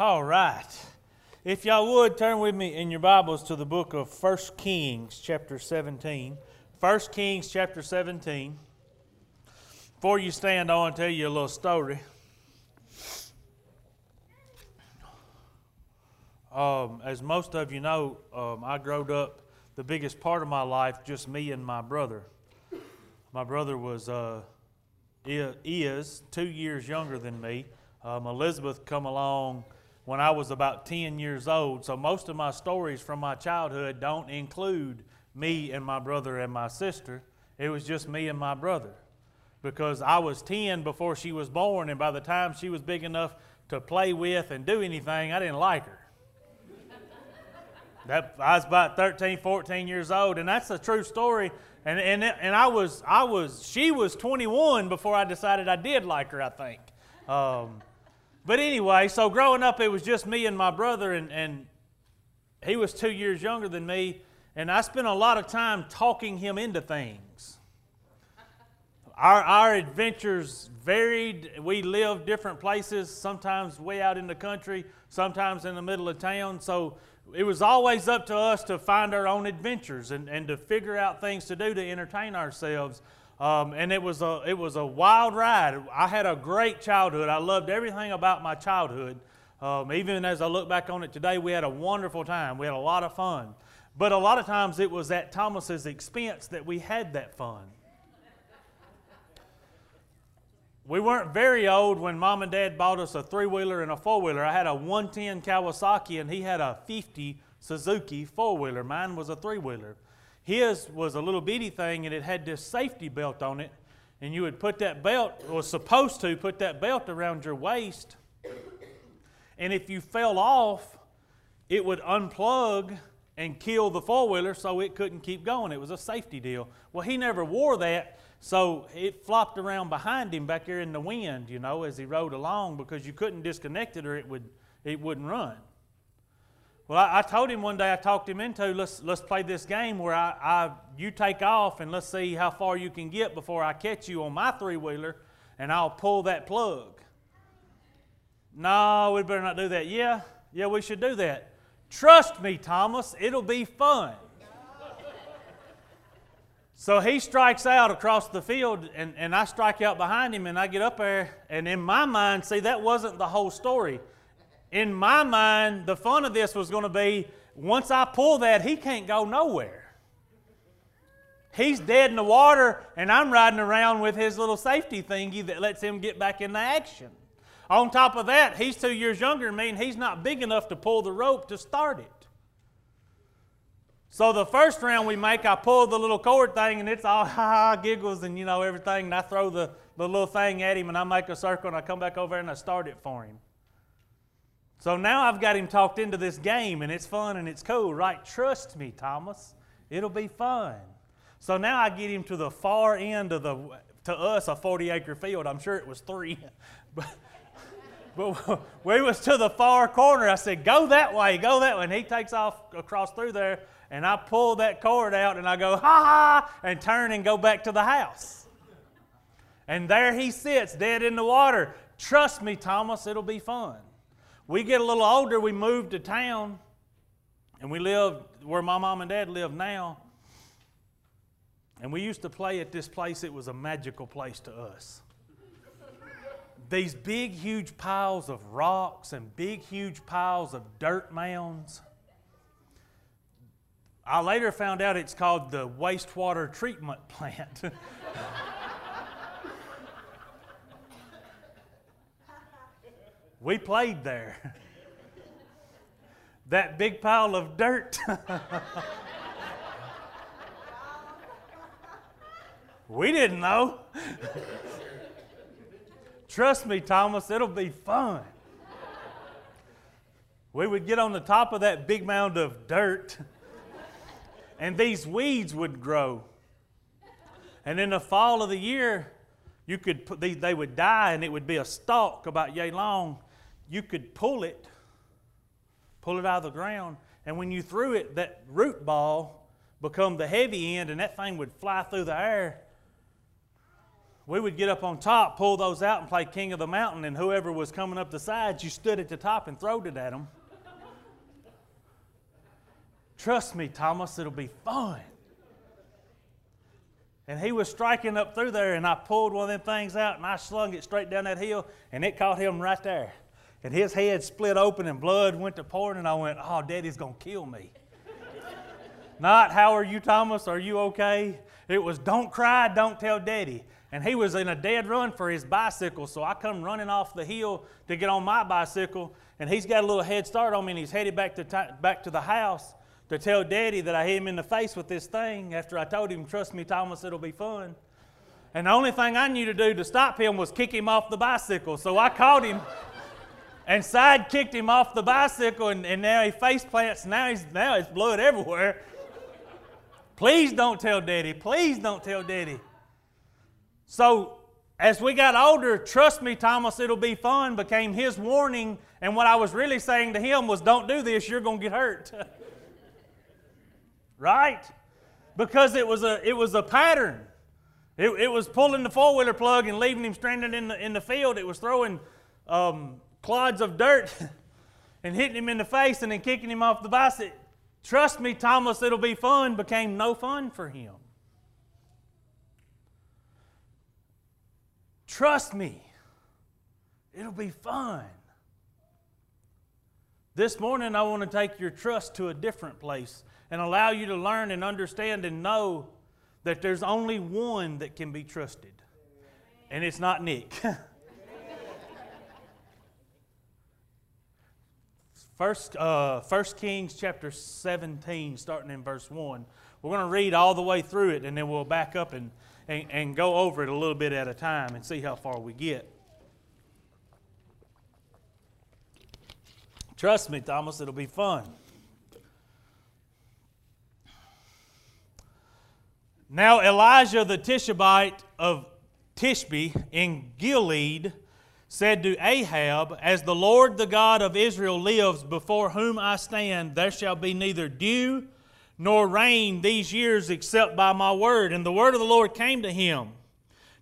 All right. If y'all would turn with me in your Bibles to the book of 1 Kings, chapter 17. 1 Kings, chapter 17. Before you stand, I want to tell you a little story. Um, as most of you know, um, I growed up the biggest part of my life just me and my brother. My brother was uh, is two years younger than me. Um, Elizabeth come along when I was about 10 years old. So most of my stories from my childhood don't include me and my brother and my sister. It was just me and my brother. Because I was 10 before she was born, and by the time she was big enough to play with and do anything, I didn't like her. that, I was about 13, 14 years old, and that's a true story. And, and, and I was, I was, she was 21 before I decided I did like her, I think. Um, but anyway, so growing up, it was just me and my brother, and, and he was two years younger than me, and I spent a lot of time talking him into things. Our, our adventures varied. We lived different places, sometimes way out in the country, sometimes in the middle of town. So it was always up to us to find our own adventures and, and to figure out things to do to entertain ourselves. Um, and it was, a, it was a wild ride. I had a great childhood. I loved everything about my childhood. Um, even as I look back on it today, we had a wonderful time. We had a lot of fun. But a lot of times it was at Thomas's expense that we had that fun. We weren't very old when mom and dad bought us a three wheeler and a four wheeler. I had a 110 Kawasaki and he had a 50 Suzuki four wheeler. Mine was a three wheeler. His was a little bitty thing and it had this safety belt on it. And you would put that belt, was supposed to put that belt around your waist. And if you fell off, it would unplug and kill the four wheeler so it couldn't keep going. It was a safety deal. Well, he never wore that, so it flopped around behind him back there in the wind, you know, as he rode along because you couldn't disconnect it or it, would, it wouldn't run. Well, I, I, told him one day, I talked him into let's, let's play this game where I, I, you take off and let's see how far you can get before I catch you on my three wheeler and I'll pull that plug. No, we better not do that. Yeah, yeah, we should do that. Trust me, Thomas, it'll be fun. So he strikes out across the field, and, and I strike out behind him, and I get up there. And in my mind, see, that wasn't the whole story in my mind, the fun of this was going to be once I pull that, he can't go nowhere. He's dead in the water, and I'm riding around with his little safety thingy that lets him get back into action. On top of that, he's two years younger than me, and he's not big enough to pull the rope to start it. So the first round we make, I pull the little cord thing, and it's all ha ha giggles and you know everything. And I throw the, the little thing at him, and I make a circle, and I come back over and I start it for him. So now I've got him talked into this game and it's fun and it's cool, right? Trust me, Thomas. It'll be fun. So now I get him to the far end of the, to us, a 40 acre field. I'm sure it was three. but, but we was to the far corner. I said, go that way, go that way. And he takes off across through there and I pull that cord out and I go, ha ha, and turn and go back to the house. And there he sits, dead in the water. Trust me, Thomas, it'll be fun. We get a little older, we move to town, and we live where my mom and dad live now. And we used to play at this place, it was a magical place to us. These big, huge piles of rocks and big, huge piles of dirt mounds. I later found out it's called the wastewater treatment plant. We played there. that big pile of dirt. we didn't know. Trust me, Thomas, it'll be fun. We would get on the top of that big mound of dirt, and these weeds would grow. And in the fall of the year, you could put, they, they would die, and it would be a stalk about yay long you could pull it, pull it out of the ground, and when you threw it, that root ball become the heavy end, and that thing would fly through the air. we would get up on top, pull those out, and play King of the Mountain, and whoever was coming up the sides, you stood at the top and throwed it at them. Trust me, Thomas, it'll be fun. And he was striking up through there, and I pulled one of them things out and I slung it straight down that hill, and it caught him right there. And his head split open and blood went to pouring, and I went, Oh, Daddy's going to kill me. Not, How are you, Thomas? Are you okay? It was, Don't cry, don't tell Daddy. And he was in a dead run for his bicycle, so I come running off the hill to get on my bicycle, and he's got a little head start on me, and he's headed back to, t- back to the house to tell Daddy that I hit him in the face with this thing after I told him, Trust me, Thomas, it'll be fun. And the only thing I knew to do to stop him was kick him off the bicycle. So I caught him and side kicked him off the bicycle, and, and now he face plants. Now he's now it's blood everywhere. Please don't tell Daddy. Please don't tell Daddy. So as we got older, trust me, Thomas, it'll be fun became his warning. And what I was really saying to him was, don't do this, you're going to get hurt. right? Because it was a, it was a pattern. It, it was pulling the four wheeler plug and leaving him stranded in the, in the field. It was throwing um, clods of dirt and hitting him in the face and then kicking him off the bicycle. Trust me, Thomas, it'll be fun became no fun for him. Trust me, it'll be fun. This morning, I want to take your trust to a different place and allow you to learn and understand and know that there's only one that can be trusted, and it's not Nick. First, uh, First Kings chapter 17, starting in verse 1. We're going to read all the way through it, and then we'll back up and, and, and go over it a little bit at a time and see how far we get. Trust me, Thomas, it'll be fun. Now Elijah the Tishbite of Tishbe in Gilead said to Ahab, As the Lord the God of Israel lives, before whom I stand, there shall be neither dew nor rain these years except by my word. And the word of the Lord came to him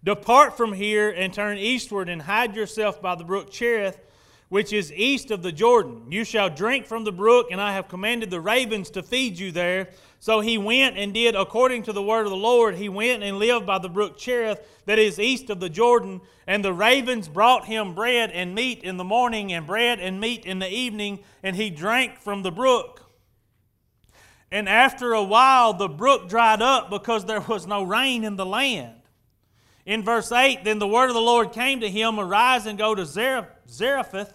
Depart from here and turn eastward and hide yourself by the brook Cherith which is east of the Jordan. You shall drink from the brook, and I have commanded the ravens to feed you there. So he went and did according to the word of the Lord. He went and lived by the brook Cherith, that is east of the Jordan. And the ravens brought him bread and meat in the morning, and bread and meat in the evening, and he drank from the brook. And after a while, the brook dried up because there was no rain in the land. In verse 8, then the word of the Lord came to him Arise and go to Zarephath,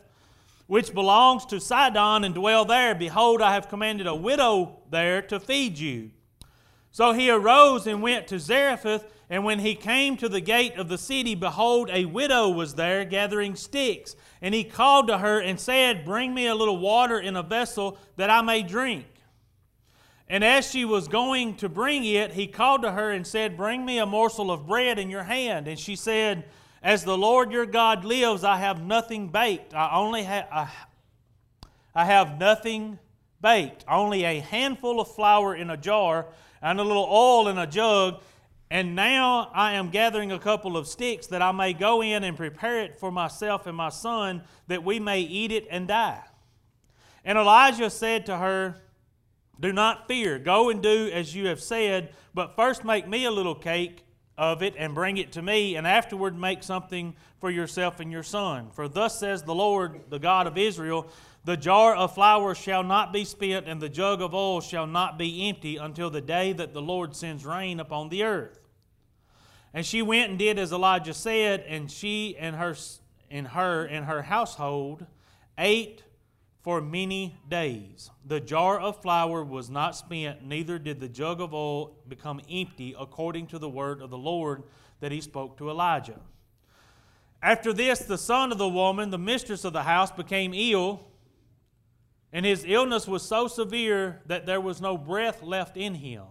which belongs to Sidon, and dwell there. Behold, I have commanded a widow there to feed you. So he arose and went to Zarephath, and when he came to the gate of the city, behold, a widow was there gathering sticks. And he called to her and said, Bring me a little water in a vessel that I may drink. And as she was going to bring it, he called to her and said, Bring me a morsel of bread in your hand. And she said, As the Lord your God lives, I have nothing baked. I only have, I, I have nothing baked, only a handful of flour in a jar and a little oil in a jug. And now I am gathering a couple of sticks that I may go in and prepare it for myself and my son, that we may eat it and die. And Elijah said to her, do not fear. Go and do as you have said, but first make me a little cake of it and bring it to me, and afterward make something for yourself and your son. For thus says the Lord, the God of Israel The jar of flour shall not be spent, and the jug of oil shall not be empty until the day that the Lord sends rain upon the earth. And she went and did as Elijah said, and she and her and her and her household ate for many days. The jar of flour was not spent, neither did the jug of oil become empty, according to the word of the Lord that he spoke to Elijah. After this, the son of the woman, the mistress of the house, became ill, and his illness was so severe that there was no breath left in him.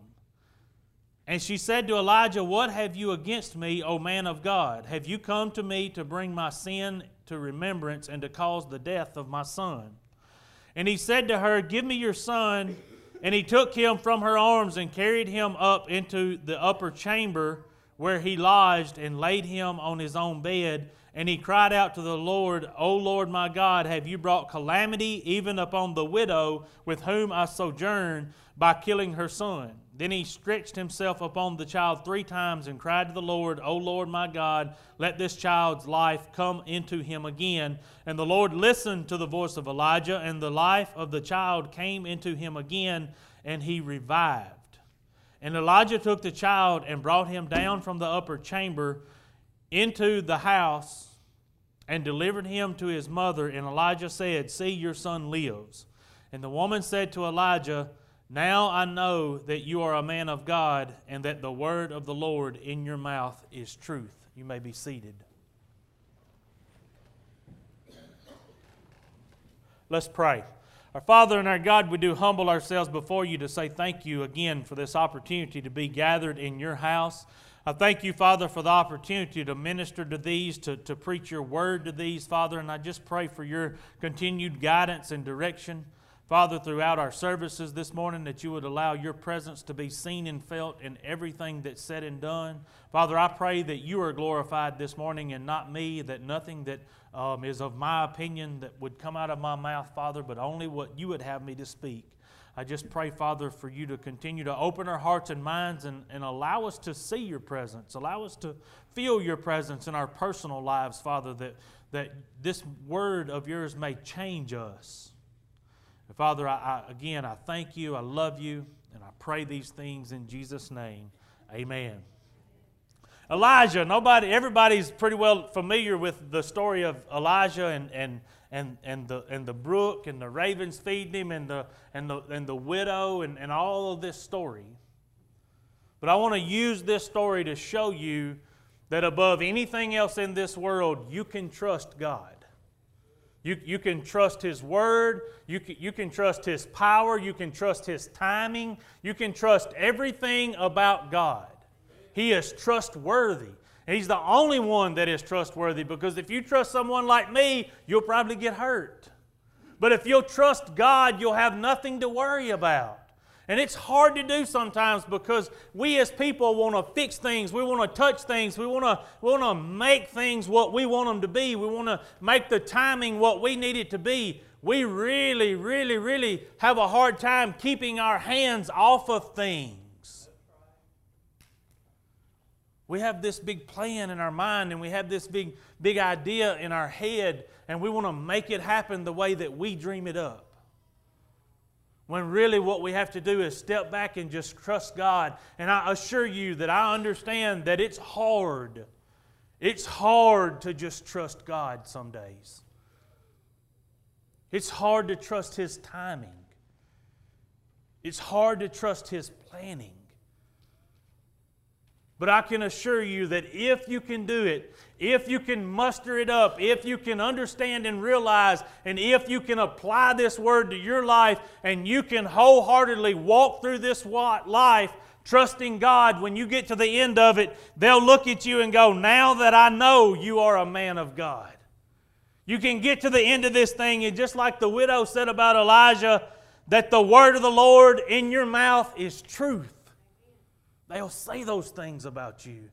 And she said to Elijah, What have you against me, O man of God? Have you come to me to bring my sin to remembrance and to cause the death of my son? And he said to her, Give me your son. And he took him from her arms and carried him up into the upper chamber where he lodged and laid him on his own bed. And he cried out to the Lord, O Lord my God, have you brought calamity even upon the widow with whom I sojourn by killing her son? Then he stretched himself upon the child three times and cried to the Lord, O Lord my God, let this child's life come into him again. And the Lord listened to the voice of Elijah, and the life of the child came into him again, and he revived. And Elijah took the child and brought him down from the upper chamber into the house and delivered him to his mother. And Elijah said, See, your son lives. And the woman said to Elijah, Now I know that you are a man of God, and that the word of the Lord in your mouth is truth. You may be seated. Let's pray. Our Father and our God, we do humble ourselves before you to say thank you again for this opportunity to be gathered in your house. I thank you, Father, for the opportunity to minister to these, to, to preach your word to these, Father, and I just pray for your continued guidance and direction. Father, throughout our services this morning, that you would allow your presence to be seen and felt in everything that's said and done. Father, I pray that you are glorified this morning and not me, that nothing that um, is of my opinion that would come out of my mouth, Father, but only what you would have me to speak. I just pray, Father, for you to continue to open our hearts and minds and, and allow us to see your presence. Allow us to feel your presence in our personal lives, Father, that, that this word of yours may change us. Father, I, I, again, I thank you, I love you, and I pray these things in Jesus' name. Amen. Elijah, nobody, everybody's pretty well familiar with the story of Elijah and, and, and, and, the, and the brook and the ravens feeding him and the, and the, and the widow and, and all of this story. But I want to use this story to show you that above anything else in this world, you can trust God. You, you can trust His Word. You can, you can trust His power. You can trust His timing. You can trust everything about God. He is trustworthy. He's the only one that is trustworthy because if you trust someone like me, you'll probably get hurt. But if you'll trust God, you'll have nothing to worry about. And it's hard to do sometimes because we as people want to fix things. We want to touch things. We want to, we want to make things what we want them to be. We want to make the timing what we need it to be. We really, really, really have a hard time keeping our hands off of things. We have this big plan in our mind and we have this big, big idea in our head, and we want to make it happen the way that we dream it up. When really what we have to do is step back and just trust God. And I assure you that I understand that it's hard. It's hard to just trust God some days. It's hard to trust His timing. It's hard to trust His planning. But I can assure you that if you can do it, if you can muster it up, if you can understand and realize, and if you can apply this word to your life, and you can wholeheartedly walk through this life trusting God, when you get to the end of it, they'll look at you and go, Now that I know you are a man of God. You can get to the end of this thing, and just like the widow said about Elijah, that the word of the Lord in your mouth is truth. They'll say those things about you.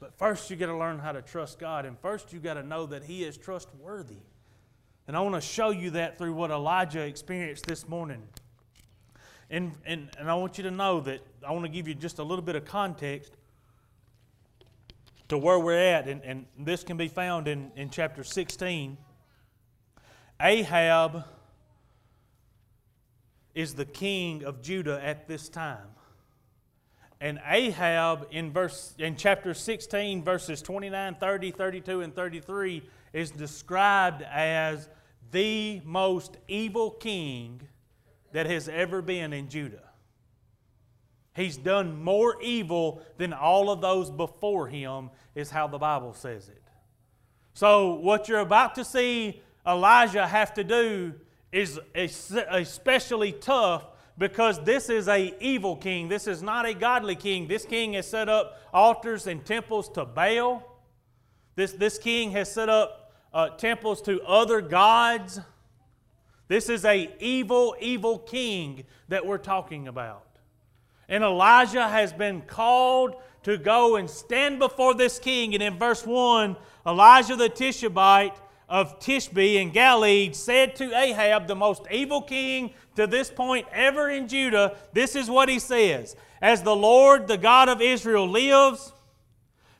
But first, you got to learn how to trust God, and first, you got to know that He is trustworthy. And I want to show you that through what Elijah experienced this morning. And, and, and I want you to know that I want to give you just a little bit of context to where we're at, and, and this can be found in, in chapter 16. Ahab is the king of Judah at this time. And Ahab in verse in chapter 16 verses 29, 30, 32 and 33 is described as the most evil king that has ever been in Judah. He's done more evil than all of those before him, is how the Bible says it. So, what you're about to see Elijah have to do is especially tough because this is a evil king. This is not a godly king. This king has set up altars and temples to Baal. This, this king has set up uh, temples to other gods. This is a evil, evil king that we're talking about. And Elijah has been called to go and stand before this king. And in verse 1, Elijah the Tishbite of Tishbe in Galilee said to Ahab, the most evil king to this point ever in Judah, this is what he says As the Lord, the God of Israel, lives,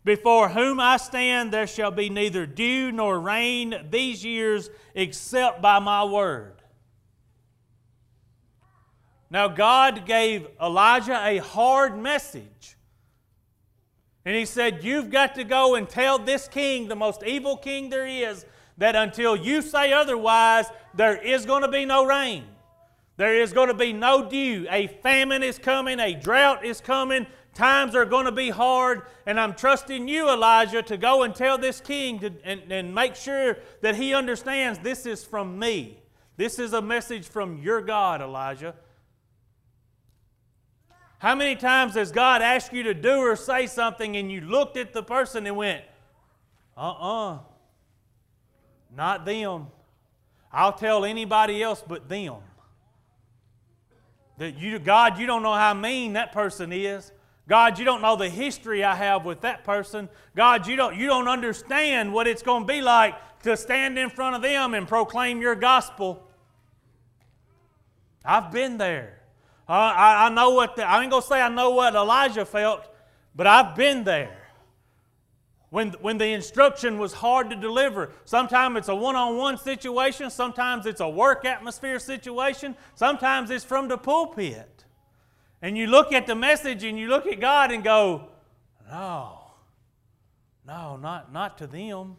before whom I stand, there shall be neither dew nor rain these years except by my word. Now, God gave Elijah a hard message. And he said, You've got to go and tell this king, the most evil king there is, that until you say otherwise, there is going to be no rain. There is going to be no dew. A famine is coming, a drought is coming, times are going to be hard, and I'm trusting you, Elijah, to go and tell this king to, and, and make sure that he understands this is from me. This is a message from your God, Elijah. How many times has God asked you to do or say something and you looked at the person and went, uh uh-uh, uh, not them. I'll tell anybody else but them. That you, God, you don't know how mean that person is. God, you don't know the history I have with that person. God, you don't, you don't understand what it's going to be like to stand in front of them and proclaim your gospel. I've been there. I, I know what, the, I ain't going to say I know what Elijah felt, but I've been there. When, when the instruction was hard to deliver, sometimes it's a one on one situation, sometimes it's a work atmosphere situation, sometimes it's from the pulpit. And you look at the message and you look at God and go, No, no, not, not to them.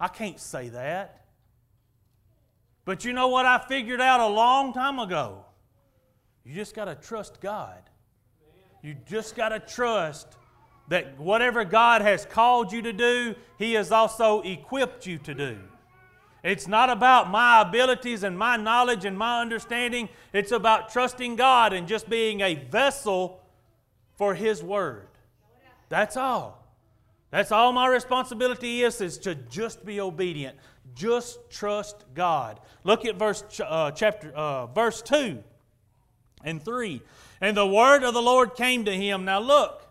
I can't say that. But you know what I figured out a long time ago? You just got to trust God. You just got to trust that whatever God has called you to do, He has also equipped you to do. It's not about my abilities and my knowledge and my understanding. It's about trusting God and just being a vessel for His Word. That's all. That's all my responsibility is, is to just be obedient. Just trust God. Look at verse, uh, chapter, uh, verse 2 and 3. And the word of the Lord came to him. Now look,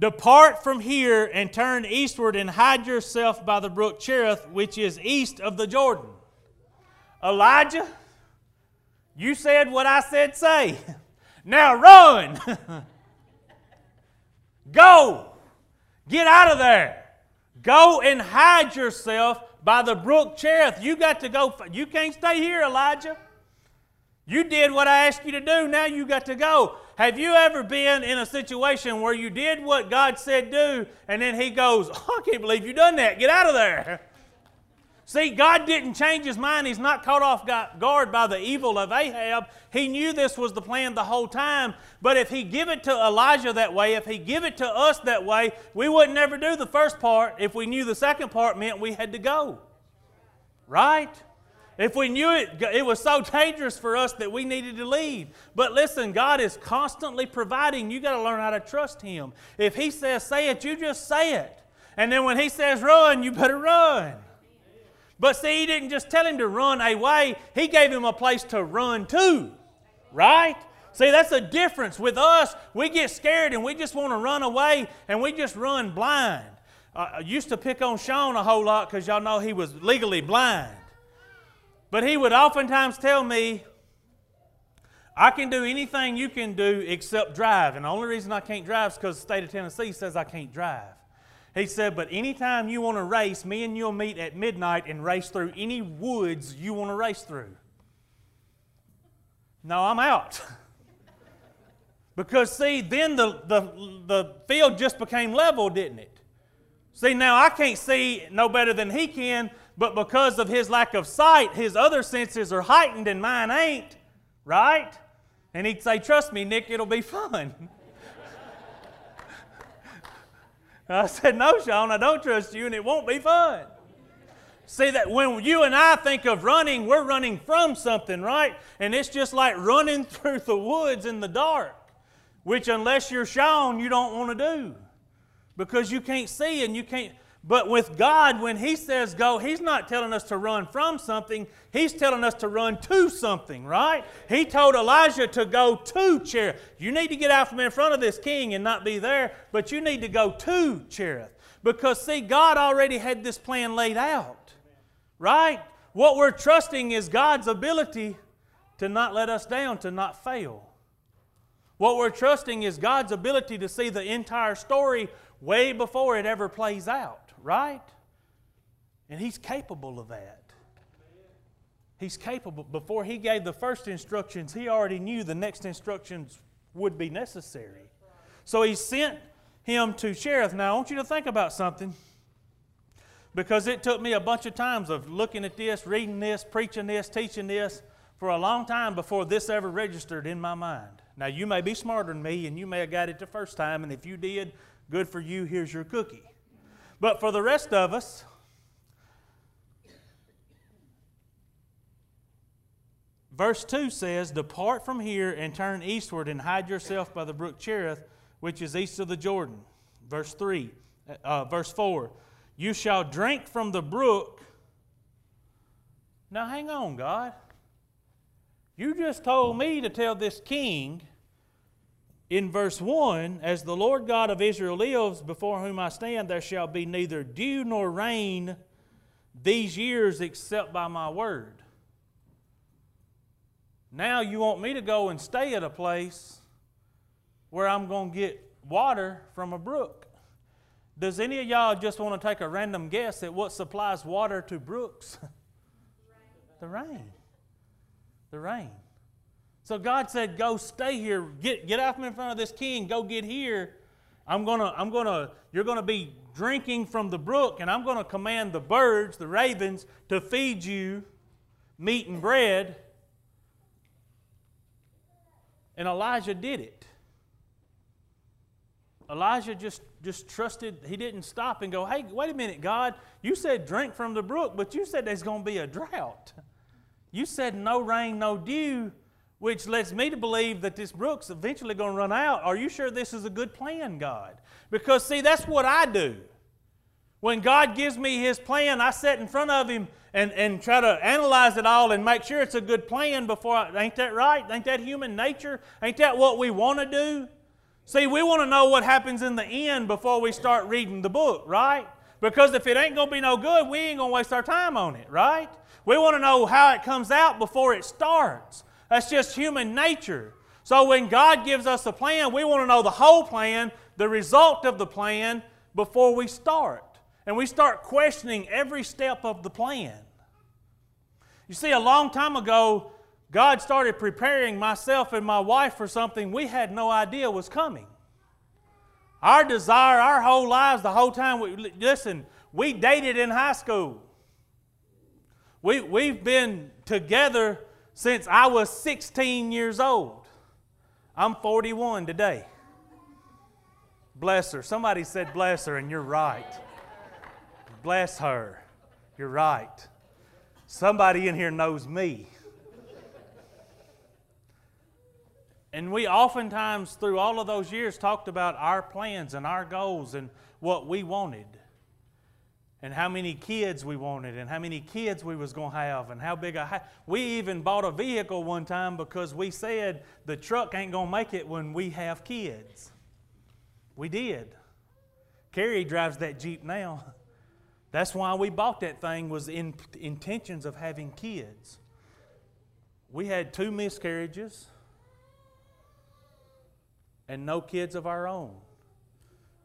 depart from here and turn eastward and hide yourself by the brook Cherith, which is east of the Jordan. Elijah, you said what I said say. Now run. Go. Get out of there. Go and hide yourself by the brook Cherith. You got to go. You can't stay here, Elijah. You did what I asked you to do, now you got to go. Have you ever been in a situation where you did what God said do, and then He goes, oh, I can't believe you done that. Get out of there. See, God didn't change his mind. He's not caught off guard by the evil of Ahab. He knew this was the plan the whole time. But if he give it to Elijah that way, if he give it to us that way, we wouldn't ever do the first part if we knew the second part meant we had to go. Right? If we knew it, it was so dangerous for us that we needed to leave. But listen, God is constantly providing. You got to learn how to trust Him. If He says say it, you just say it. And then when He says run, you better run. But see, He didn't just tell him to run away, He gave him a place to run to. Right? See, that's the difference. With us, we get scared and we just want to run away and we just run blind. Uh, I used to pick on Sean a whole lot because y'all know he was legally blind. But he would oftentimes tell me, I can do anything you can do except drive. And the only reason I can't drive is because the state of Tennessee says I can't drive. He said, but anytime you want to race, me and you'll meet at midnight and race through any woods you want to race through. No, I'm out. because, see, then the, the, the field just became level, didn't it? See, now I can't see no better than he can, but because of his lack of sight, his other senses are heightened and mine ain't, right? And he'd say, Trust me, Nick, it'll be fun. I said, No, Sean, I don't trust you, and it won't be fun. See that when you and I think of running, we're running from something, right? And it's just like running through the woods in the dark, which unless you're Sean, you don't want to do. Because you can't see and you can't But with God, when He says go, He's not telling us to run from something, He's telling us to run to something, right? He told Elijah to go to Cherith. You need to get out from in front of this king and not be there, but you need to go to Cherith. Because, see, God already had this plan laid out, right? What we're trusting is God's ability to not let us down, to not fail. What we're trusting is God's ability to see the entire story way before it ever plays out, right? And He's capable of that. He's capable. Before He gave the first instructions, He already knew the next instructions would be necessary. So He sent him to Cherith. Now, I want you to think about something because it took me a bunch of times of looking at this, reading this, preaching this, teaching this for a long time before this ever registered in my mind. Now, you may be smarter than me and you may have got it the first time, and if you did, good for you, here's your cookie. But for the rest of us, verse 2 says, Depart from here and turn eastward and hide yourself by the brook Cherith which is east of the Jordan. Verse 3, uh, verse 4 You shall drink from the brook. Now hang on, God. You just told me to tell this king in verse 1 As the Lord God of Israel lives, before whom I stand, there shall be neither dew nor rain these years except by my word. Now you want me to go and stay at a place where I'm going to get water from a brook. Does any of y'all just want to take a random guess at what supplies water to brooks? the rain. The rain. So God said, Go stay here. Get, get out from in front of this king. Go get here. I'm gonna, I'm gonna, you're gonna be drinking from the brook, and I'm gonna command the birds, the ravens, to feed you meat and bread. And Elijah did it. Elijah just, just trusted, he didn't stop and go, hey, wait a minute, God, you said drink from the brook, but you said there's going to be a drought. You said no rain, no dew, which lets me to believe that this brook's eventually going to run out. Are you sure this is a good plan, God? Because, see, that's what I do. When God gives me His plan, I sit in front of Him and, and try to analyze it all and make sure it's a good plan before I, ain't that right? Ain't that human nature? Ain't that what we want to do? See, we want to know what happens in the end before we start reading the book, right? Because if it ain't going to be no good, we ain't going to waste our time on it, right? We want to know how it comes out before it starts. That's just human nature. So when God gives us a plan, we want to know the whole plan, the result of the plan, before we start. And we start questioning every step of the plan. You see, a long time ago, God started preparing myself and my wife for something we had no idea was coming. Our desire, our whole lives, the whole time, we, listen, we dated in high school. We, we've been together since I was 16 years old. I'm 41 today. Bless her. Somebody said bless her, and you're right. Bless her. You're right. Somebody in here knows me. And we oftentimes, through all of those years, talked about our plans and our goals and what we wanted. And how many kids we wanted, and how many kids we was going to have, and how big a. We even bought a vehicle one time because we said the truck ain't going to make it when we have kids. We did. Carrie drives that Jeep now. That's why we bought that thing was in intentions of having kids. We had two miscarriages and no kids of our own.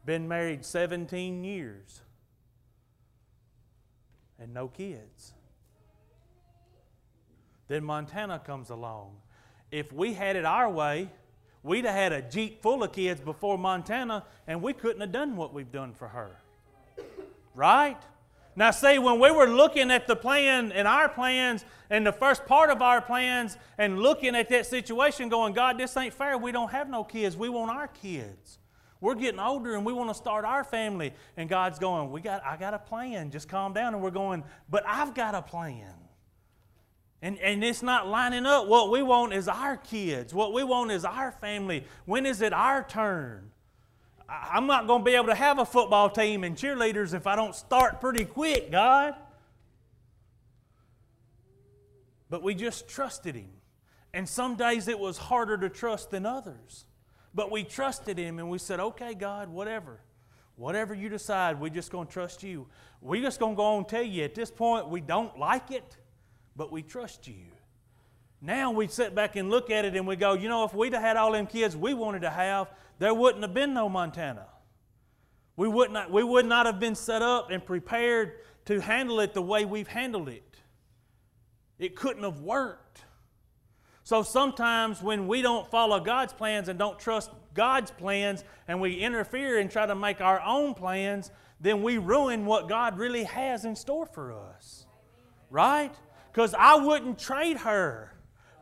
Been married 17 years and no kids. Then Montana comes along. If we had it our way, we'd have had a Jeep full of kids before Montana, and we couldn't have done what we've done for her. Right? Now, see, when we were looking at the plan and our plans and the first part of our plans and looking at that situation, going, God, this ain't fair. We don't have no kids. We want our kids. We're getting older and we want to start our family. And God's going, we got, I got a plan. Just calm down. And we're going, but I've got a plan. And, and it's not lining up. What we want is our kids. What we want is our family. When is it our turn? I'm not going to be able to have a football team and cheerleaders if I don't start pretty quick, God. But we just trusted Him. And some days it was harder to trust than others. But we trusted Him and we said, okay, God, whatever. Whatever you decide, we're just going to trust you. We're just going to go on and tell you at this point, we don't like it, but we trust you. Now we sit back and look at it and we go, you know, if we'd have had all them kids we wanted to have, there wouldn't have been no Montana. We would not, we would not have been set up and prepared to handle it the way we've handled it. It couldn't have worked. So sometimes when we don't follow God's plans and don't trust God's plans and we interfere and try to make our own plans, then we ruin what God really has in store for us. Right? Because I wouldn't trade her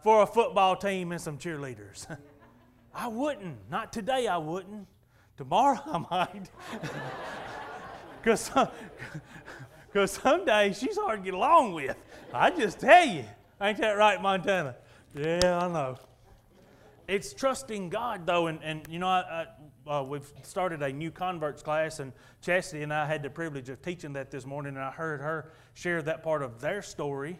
for a football team and some cheerleaders. I wouldn't. Not today, I wouldn't. Tomorrow, I might. Because some, some days she's hard to get along with. I just tell you. Ain't that right, Montana? Yeah, I know. It's trusting God, though, and, and you know, I, I, uh, we've started a new converts class, and Chastity and I had the privilege of teaching that this morning, and I heard her share that part of their story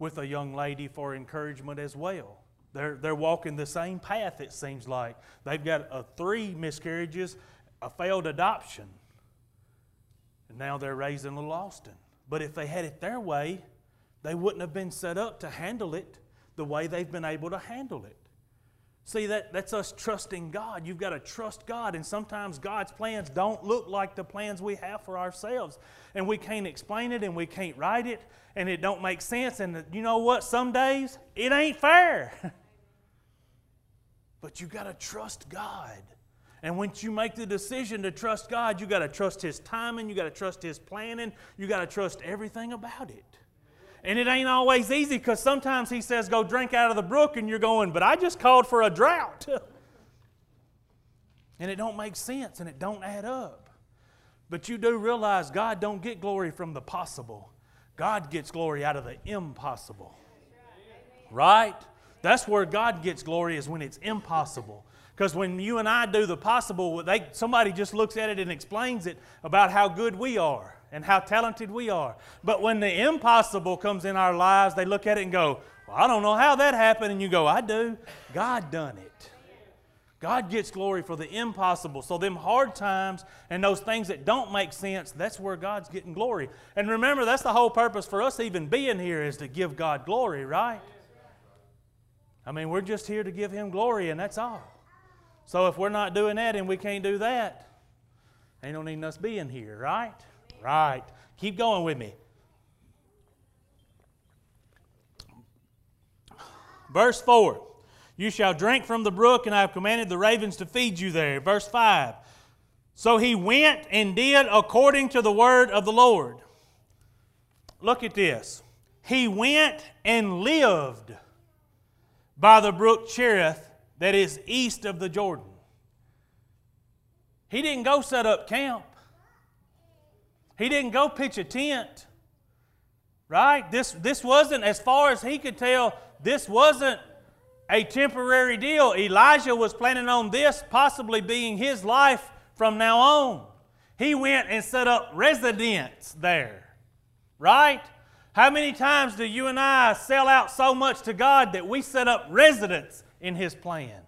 with a young lady for encouragement as well. They're, they're walking the same path, it seems like. They've got a three miscarriages, a failed adoption, and now they're raising little Austin. But if they had it their way, they wouldn't have been set up to handle it the way they've been able to handle it. See, that, that's us trusting God. You've got to trust God, and sometimes God's plans don't look like the plans we have for ourselves. And we can't explain it, and we can't write it, and it don't make sense. And you know what? Some days it ain't fair. but you got to trust God. And once you make the decision to trust God, you got to trust His timing, you got to trust His planning, you got to trust everything about it. And it ain't always easy because sometimes he says, Go drink out of the brook, and you're going, But I just called for a drought. and it don't make sense and it don't add up. But you do realize God don't get glory from the possible. God gets glory out of the impossible. Right? That's where God gets glory is when it's impossible. Because when you and I do the possible, they, somebody just looks at it and explains it about how good we are and how talented we are. But when the impossible comes in our lives, they look at it and go, well, I don't know how that happened. And you go, I do. God done it. God gets glory for the impossible. So, them hard times and those things that don't make sense, that's where God's getting glory. And remember, that's the whole purpose for us even being here is to give God glory, right? I mean, we're just here to give Him glory, and that's all. So, if we're not doing that and we can't do that, ain't no need us being here, right? Right. Keep going with me. Verse 4 You shall drink from the brook, and I have commanded the ravens to feed you there. Verse 5 So he went and did according to the word of the Lord. Look at this. He went and lived by the brook Cherith that is east of the Jordan. He didn't go set up camp. He didn't go pitch a tent. Right? This, this wasn't, as far as he could tell, this wasn't a temporary deal. Elijah was planning on this possibly being his life from now on. He went and set up residence there. Right? How many times do you and I sell out so much to God that we set up residence in His plan?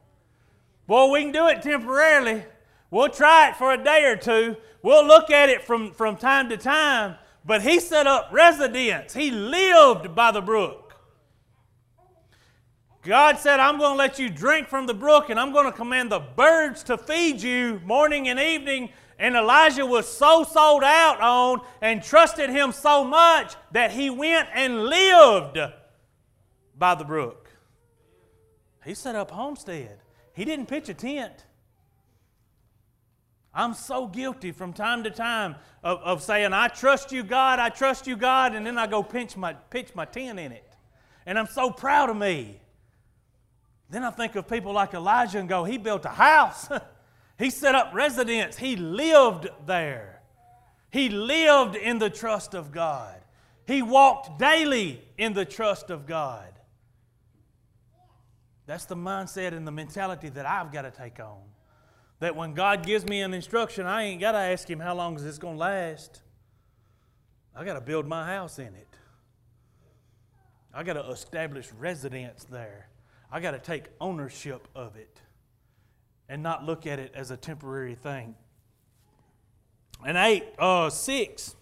Well, we can do it temporarily. We'll try it for a day or two, We'll look at it from, from time to time, but he set up residence. He lived by the brook. God said, I'm going to let you drink from the brook and I'm going to command the birds to feed you morning and evening. And Elijah was so sold out on and trusted him so much that he went and lived by the brook. He set up homestead. He didn't pitch a tent. I'm so guilty from time to time of, of saying, I trust you, God, I trust you, God, and then I go pinch my, pitch my tent in it. And I'm so proud of me. Then I think of people like Elijah and go, he built a house. he set up residence. He lived there. He lived in the trust of God. He walked daily in the trust of God. That's the mindset and the mentality that I've got to take on. That when God gives me an instruction, I ain't got to ask Him how long is this going to last. I got to build my house in it. I got to establish residence there. I got to take ownership of it and not look at it as a temporary thing. And eight, uh, six.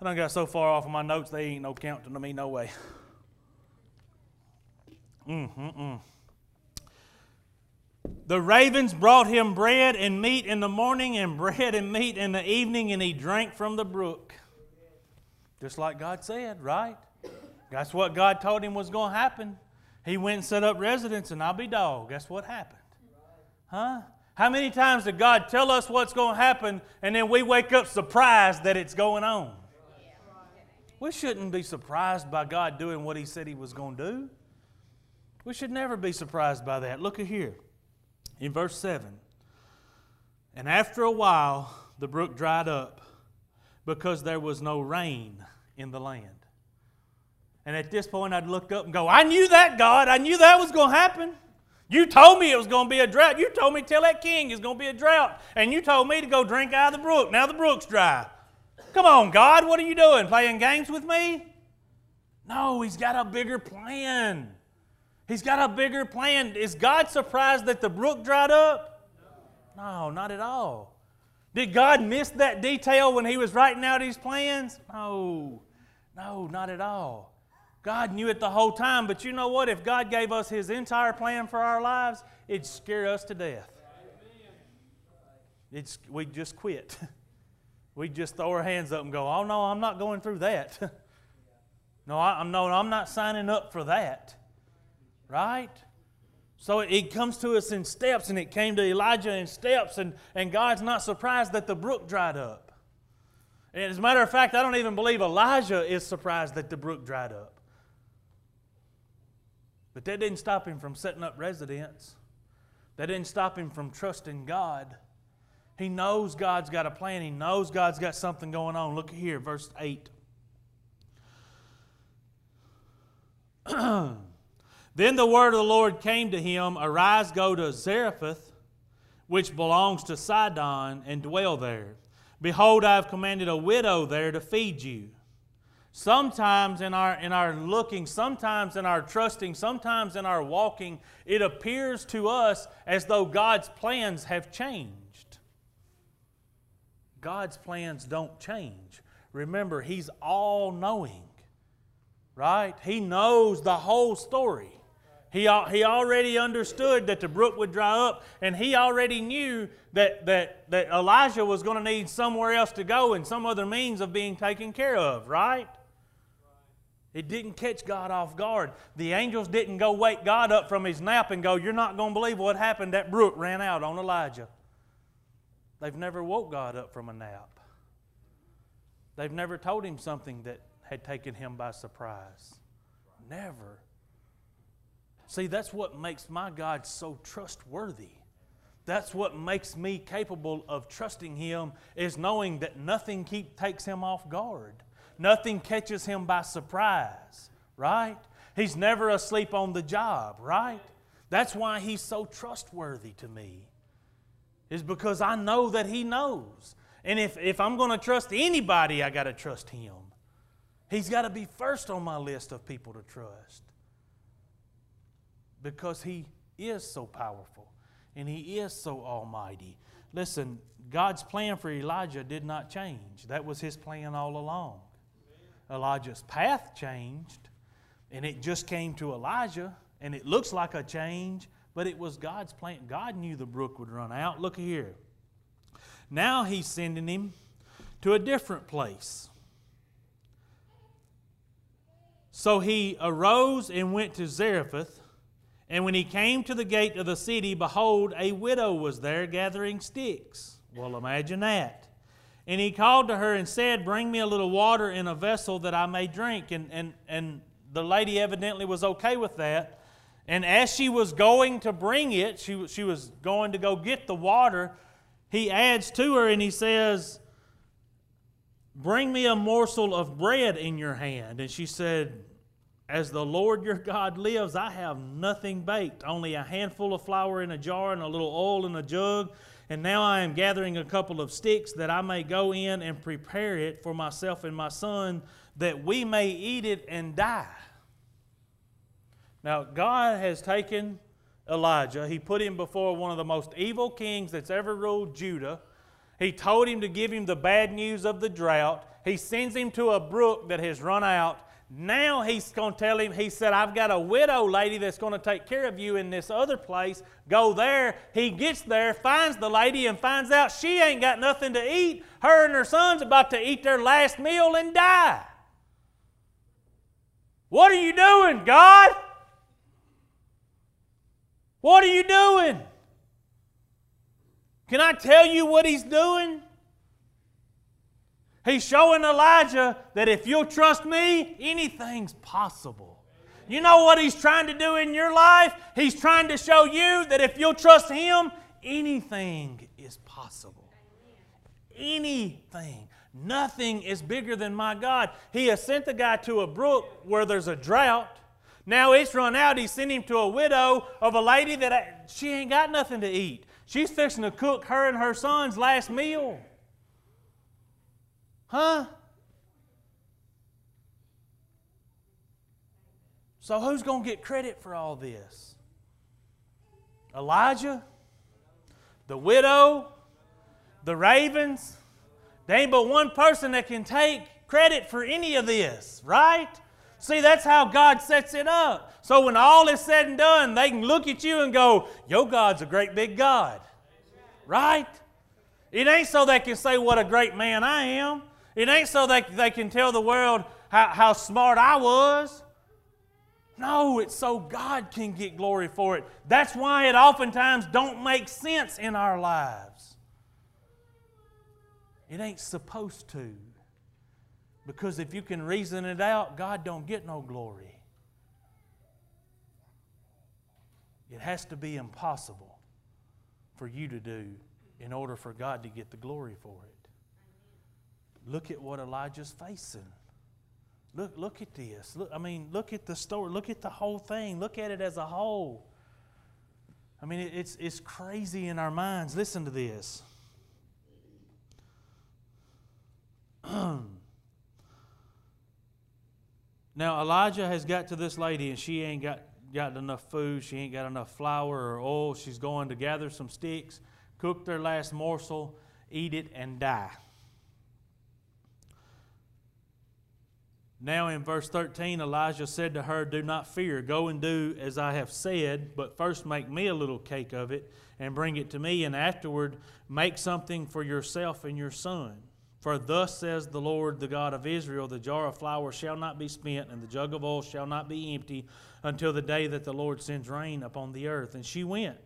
I don't got so far off of my notes, they ain't no counting to me, no way. Mm-mm-mm. The ravens brought him bread and meat in the morning and bread and meat in the evening, and he drank from the brook. Just like God said, right? That's what God told him was going to happen. He went and set up residence, and I'll be dog. Guess what happened? Huh? How many times did God tell us what's going to happen, and then we wake up surprised that it's going on? We shouldn't be surprised by God doing what He said He was going to do. We should never be surprised by that. Look at here in verse 7. And after a while, the brook dried up because there was no rain in the land. And at this point, I'd look up and go, I knew that, God. I knew that was going to happen. You told me it was going to be a drought. You told me tell that king it's going to be a drought. And you told me to go drink out of the brook. Now the brook's dry. Come on, God, what are you doing? Playing games with me? No, he's got a bigger plan. He's got a bigger plan. Is God surprised that the brook dried up? No, not at all. Did God miss that detail when he was writing out his plans? No, no, not at all. God knew it the whole time, but you know what? If God gave us His entire plan for our lives, it'd scare us to death. It's, we'd just quit. We'd just throw our hands up and go, "Oh no, I'm not going through that. no, I, am no, I'm not signing up for that." Right? So it comes to us in steps, and it came to Elijah in steps, and, and God's not surprised that the brook dried up. And as a matter of fact, I don't even believe Elijah is surprised that the brook dried up. But that didn't stop him from setting up residence. That didn't stop him from trusting God. He knows God's got a plan. He knows God's got something going on. Look here, verse 8. then the word of the Lord came to him Arise, go to Zarephath, which belongs to Sidon, and dwell there. Behold, I have commanded a widow there to feed you. Sometimes in our, in our looking, sometimes in our trusting, sometimes in our walking, it appears to us as though God's plans have changed. God's plans don't change. Remember, He's all knowing, right? He knows the whole story. He, he already understood that the brook would dry up, and he already knew that, that, that Elijah was going to need somewhere else to go and some other means of being taken care of, right? It didn't catch God off guard. The angels didn't go wake God up from his nap and go, You're not going to believe what happened. That brook ran out on Elijah. They've never woke God up from a nap. They've never told him something that had taken him by surprise. Never. See, that's what makes my God so trustworthy. That's what makes me capable of trusting him is knowing that nothing keep, takes him off guard. Nothing catches him by surprise, right? He's never asleep on the job, right? That's why he's so trustworthy to me, is because I know that he knows. And if, if I'm going to trust anybody, I got to trust him. He's got to be first on my list of people to trust because he is so powerful and he is so almighty. Listen, God's plan for Elijah did not change, that was his plan all along. Elijah's path changed, and it just came to Elijah, and it looks like a change, but it was God's plan. God knew the brook would run out. Look here. Now he's sending him to a different place. So he arose and went to Zarephath. And when he came to the gate of the city, behold, a widow was there gathering sticks. Well, imagine that. And he called to her and said, Bring me a little water in a vessel that I may drink. And, and, and the lady evidently was okay with that. And as she was going to bring it, she, she was going to go get the water, he adds to her and he says, Bring me a morsel of bread in your hand. And she said, As the Lord your God lives, I have nothing baked, only a handful of flour in a jar and a little oil in a jug. And now I am gathering a couple of sticks that I may go in and prepare it for myself and my son, that we may eat it and die. Now, God has taken Elijah, He put him before one of the most evil kings that's ever ruled Judah. He told him to give him the bad news of the drought. He sends him to a brook that has run out. Now he's going to tell him, he said, I've got a widow lady that's going to take care of you in this other place. Go there. He gets there, finds the lady, and finds out she ain't got nothing to eat. Her and her son's about to eat their last meal and die. What are you doing, God? What are you doing? Can I tell you what he's doing? He's showing Elijah that if you'll trust me, anything's possible. You know what he's trying to do in your life? He's trying to show you that if you'll trust him, anything is possible. Anything. Nothing is bigger than my God. He has sent the guy to a brook where there's a drought. Now it's run out. He sent him to a widow of a lady that she ain't got nothing to eat. She's fixing to cook her and her son's last meal. Huh? So who's going to get credit for all this? Elijah? The widow? The ravens? There ain't but one person that can take credit for any of this, right? See, that's how God sets it up. So when all is said and done, they can look at you and go, Your God's a great big God. Right? It ain't so they can say what a great man I am. It ain't so that they can tell the world how, how smart I was. No, it's so God can get glory for it. That's why it oftentimes don't make sense in our lives. It ain't supposed to. Because if you can reason it out, God don't get no glory. It has to be impossible for you to do in order for God to get the glory for it. Look at what Elijah's facing. Look, look at this. Look, I mean, look at the story. Look at the whole thing. Look at it as a whole. I mean, it's, it's crazy in our minds. Listen to this. Now, Elijah has got to this lady, and she ain't got, got enough food. She ain't got enough flour or oil. She's going to gather some sticks, cook their last morsel, eat it, and die. Now, in verse 13, Elijah said to her, Do not fear. Go and do as I have said, but first make me a little cake of it and bring it to me, and afterward make something for yourself and your son. For thus says the Lord, the God of Israel the jar of flour shall not be spent, and the jug of oil shall not be empty until the day that the Lord sends rain upon the earth. And she went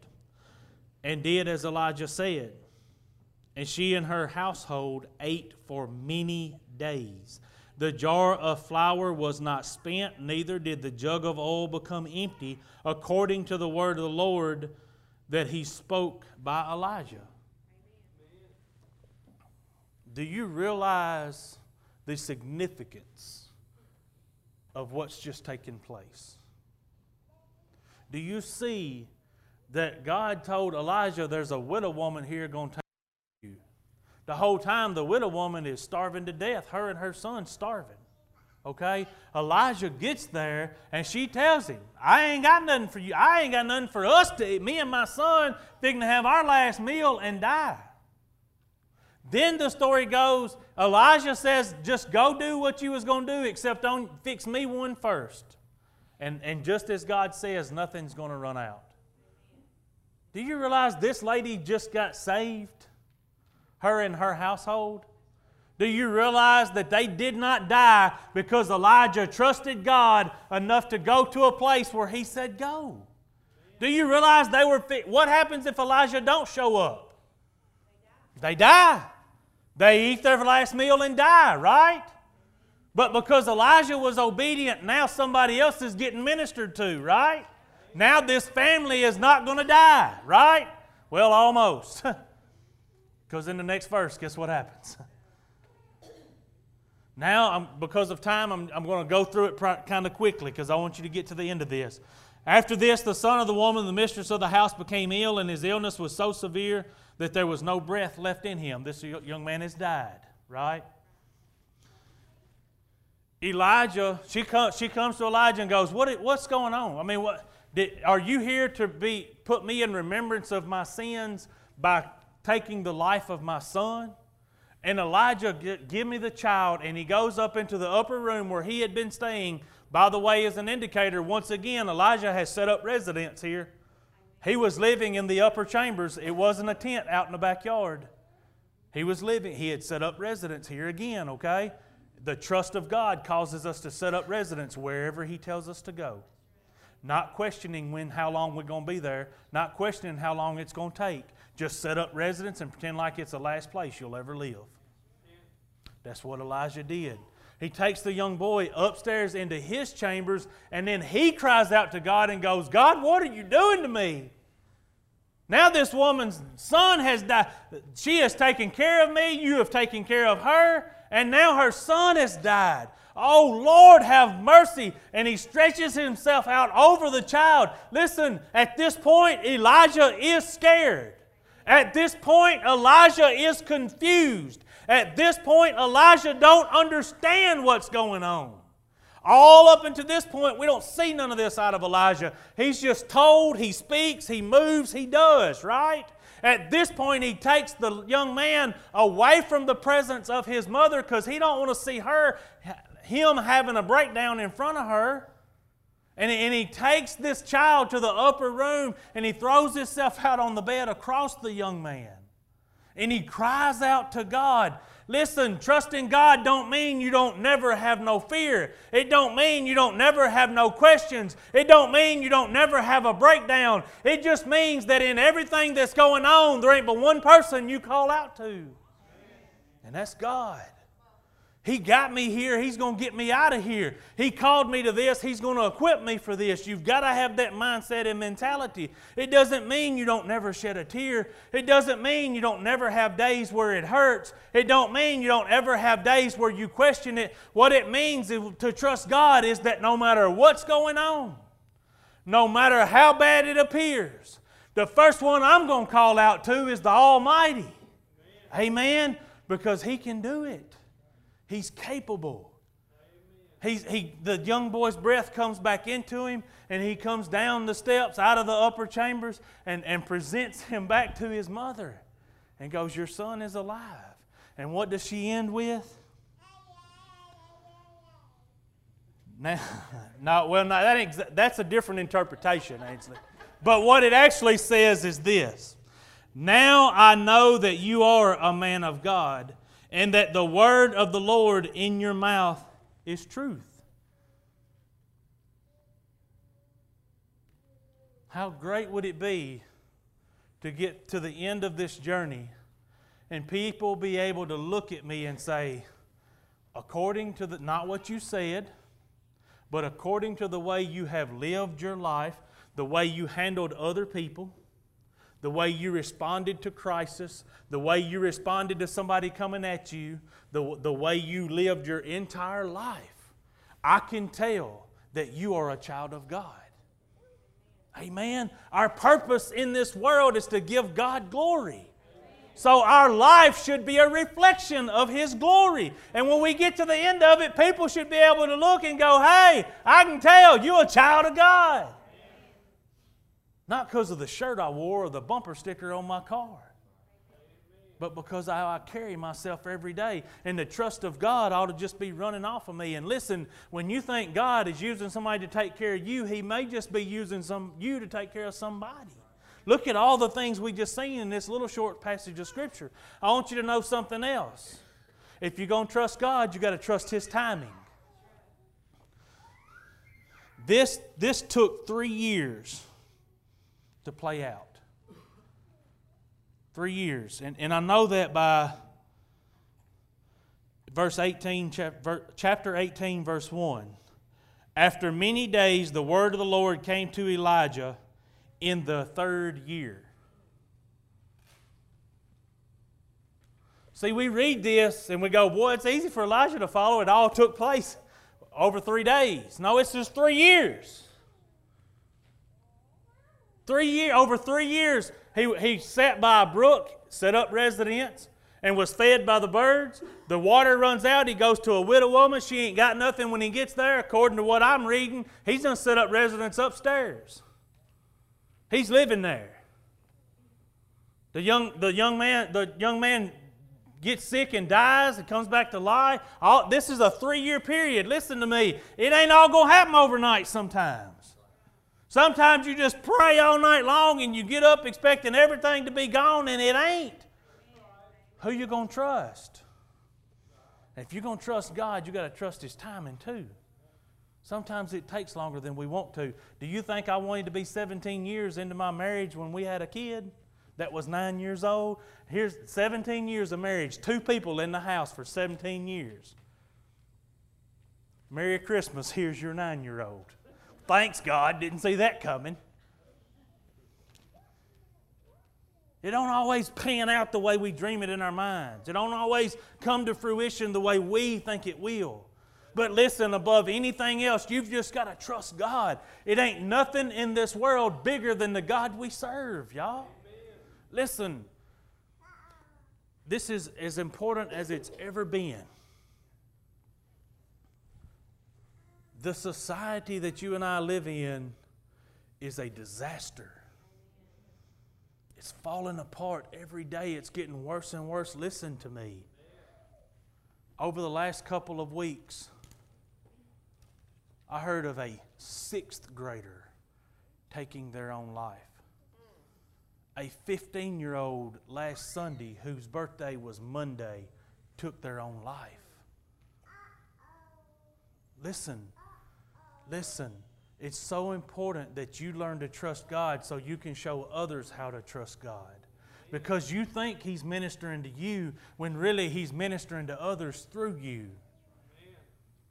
and did as Elijah said. And she and her household ate for many days. The jar of flour was not spent, neither did the jug of oil become empty, according to the word of the Lord that he spoke by Elijah. Do you realize the significance of what's just taken place? Do you see that God told Elijah there's a widow woman here going to? The whole time the widow woman is starving to death, her and her son starving. Okay? Elijah gets there and she tells him, I ain't got nothing for you. I ain't got nothing for us to eat. Me and my son fixing to have our last meal and die. Then the story goes, Elijah says, just go do what you was going to do, except don't fix me one first. And, and just as God says, nothing's going to run out. Do you realize this lady just got saved? Her and her household? Do you realize that they did not die because Elijah trusted God enough to go to a place where he said go? Do you realize they were fit? what happens if Elijah don't show up? They die. They eat their last meal and die, right? But because Elijah was obedient, now somebody else is getting ministered to, right? Now this family is not going to die, right? Well, almost. Because in the next verse, guess what happens? Now, I'm, because of time, I'm, I'm going to go through it kind of quickly because I want you to get to the end of this. After this, the son of the woman, the mistress of the house, became ill, and his illness was so severe that there was no breath left in him. This young man has died, right? Elijah, she, comes, she comes to Elijah and goes, what, What's going on? I mean, what, did, are you here to be, put me in remembrance of my sins by taking the life of my son? And Elijah, give me the child. And he goes up into the upper room where he had been staying. By the way, as an indicator, once again, Elijah has set up residence here. He was living in the upper chambers. It wasn't a tent out in the backyard. He was living, he had set up residence here again, okay? The trust of God causes us to set up residence wherever He tells us to go. Not questioning when, how long we're going to be there, not questioning how long it's going to take. Just set up residence and pretend like it's the last place you'll ever live. That's what Elijah did. He takes the young boy upstairs into his chambers, and then he cries out to God and goes, God, what are you doing to me? Now, this woman's son has died. She has taken care of me. You have taken care of her. And now her son has died. Oh, Lord, have mercy. And he stretches himself out over the child. Listen, at this point, Elijah is scared. At this point, Elijah is confused. At this point, Elijah don't understand what's going on. All up until this point, we don't see none of this out of Elijah. He's just told, he speaks, he moves, he does, right? At this point, he takes the young man away from the presence of his mother because he don't want to see her, him having a breakdown in front of her. And he, and he takes this child to the upper room and he throws himself out on the bed across the young man. And he cries out to God. Listen, trusting God don't mean you don't never have no fear. It don't mean you don't never have no questions. It don't mean you don't never have a breakdown. It just means that in everything that's going on, there ain't but one person you call out to. And that's God. He got me here. He's going to get me out of here. He called me to this. He's going to equip me for this. You've got to have that mindset and mentality. It doesn't mean you don't never shed a tear. It doesn't mean you don't never have days where it hurts. It don't mean you don't ever have days where you question it. What it means to trust God is that no matter what's going on, no matter how bad it appears, the first one I'm going to call out to is the Almighty. Amen? Because He can do it. He's capable. He's, he, the young boy's breath comes back into him, and he comes down the steps out of the upper chambers and, and presents him back to his mother and goes, Your son is alive. And what does she end with? Now, no, well, no, that that's a different interpretation, Ainsley. But what it actually says is this Now I know that you are a man of God and that the word of the Lord in your mouth is truth. How great would it be to get to the end of this journey and people be able to look at me and say, according to the, not what you said, but according to the way you have lived your life, the way you handled other people, the way you responded to crisis, the way you responded to somebody coming at you, the, the way you lived your entire life, I can tell that you are a child of God. Amen. Our purpose in this world is to give God glory. So our life should be a reflection of His glory. And when we get to the end of it, people should be able to look and go, hey, I can tell you're a child of God. Not because of the shirt I wore or the bumper sticker on my car, but because I, I, carry myself every day. And the trust of God ought to just be running off of me. And listen, when you think God is using somebody to take care of you, He may just be using some, you to take care of somebody. Look at all the things we just seen in this little short passage of Scripture. I want you to know something else. If you're going to trust God, you've got to trust His timing. This, this took three years to play out. Three years. And, and I know that by verse 18, chapter 18, verse 1. After many days, the word of the Lord came to Elijah in the third year. See, we read this and we go, boy, it's easy for Elijah to follow. It all took place over three days. No, it's just three years. Three year, over three years, he, he sat by a brook, set up residence, and was fed by the birds. The water runs out. He goes to a widow woman. She ain't got nothing when he gets there. According to what I'm reading, he's going to set up residence upstairs. He's living there. The young, the young man, the young man gets sick and dies and comes back to life. All, this is a three year period. Listen to me. It ain't all going to happen overnight sometimes. Sometimes you just pray all night long and you get up expecting everything to be gone and it ain't. Who you going to trust? if you're going to trust God, you got to trust His timing too. Sometimes it takes longer than we want to. Do you think I wanted to be 17 years into my marriage when we had a kid? that was nine years old. Here's 17 years of marriage, two people in the house for 17 years. Merry Christmas, here's your nine year old. Thanks, God, didn't see that coming. It don't always pan out the way we dream it in our minds. It don't always come to fruition the way we think it will. But listen, above anything else, you've just got to trust God. It ain't nothing in this world bigger than the God we serve, y'all. Listen, this is as important as it's ever been. The society that you and I live in is a disaster. It's falling apart every day. It's getting worse and worse. Listen to me. Over the last couple of weeks, I heard of a sixth grader taking their own life a 15 year old last Sunday whose birthday was Monday took their own life. Listen, listen. It's so important that you learn to trust God so you can show others how to trust God. Because you think He's ministering to you when really He's ministering to others through you.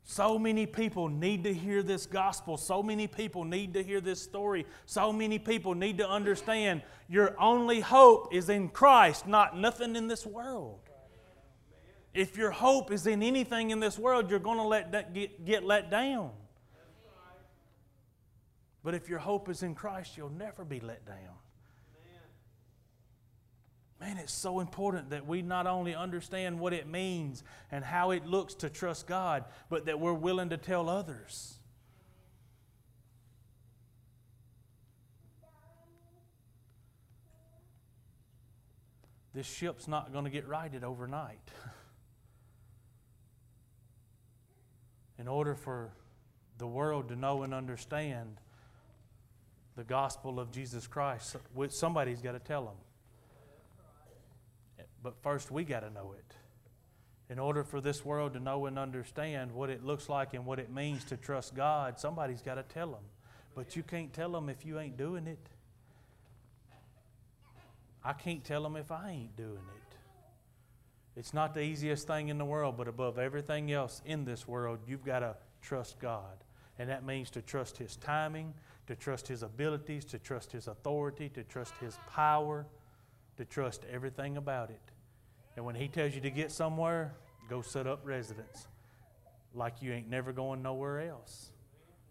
So many people need to hear this gospel. So many people need to hear this story. So many people need to understand your only hope is in Christ, not nothing in this world. If your hope is in anything in this world, you're going to let get, get let down. But if your hope is in Christ, you'll never be let down. Man, it's so important that we not only understand what it means and how it looks to trust God, but that we're willing to tell others. This ship's not going to get righted overnight. In order for the world to know and understand the gospel of Jesus Christ, somebody's got to tell them. But first, we got to know it. In order for this world to know and understand what it looks like and what it means to trust God, somebody's got to tell them. But you can't tell them if you ain't doing it. I can't tell them if I ain't doing it. It's not the easiest thing in the world, but above everything else in this world, you've got to trust God. And that means to trust His timing, to trust His abilities, to trust His authority, to trust His power, to trust everything about it. And when He tells you to get somewhere, go set up residence like you ain't never going nowhere else.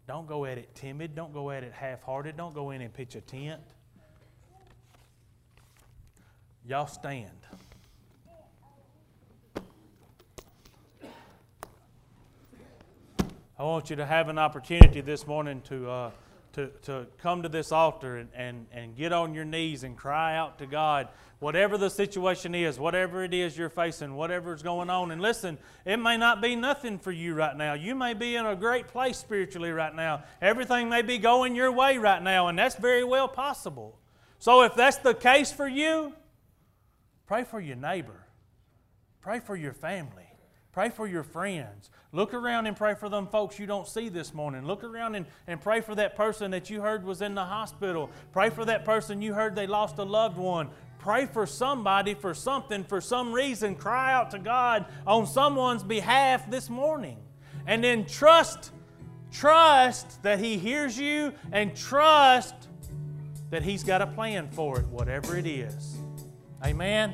Don't go at it timid. Don't go at it half hearted. Don't go in and pitch a tent. Y'all stand. I want you to have an opportunity this morning to. Uh, to, to come to this altar and, and, and get on your knees and cry out to God, whatever the situation is, whatever it is you're facing, whatever's going on. And listen, it may not be nothing for you right now. You may be in a great place spiritually right now. Everything may be going your way right now, and that's very well possible. So if that's the case for you, pray for your neighbor, pray for your family. Pray for your friends. Look around and pray for them folks you don't see this morning. Look around and, and pray for that person that you heard was in the hospital. Pray for that person you heard they lost a loved one. Pray for somebody for something, for some reason. Cry out to God on someone's behalf this morning. And then trust, trust that He hears you and trust that He's got a plan for it, whatever it is. Amen.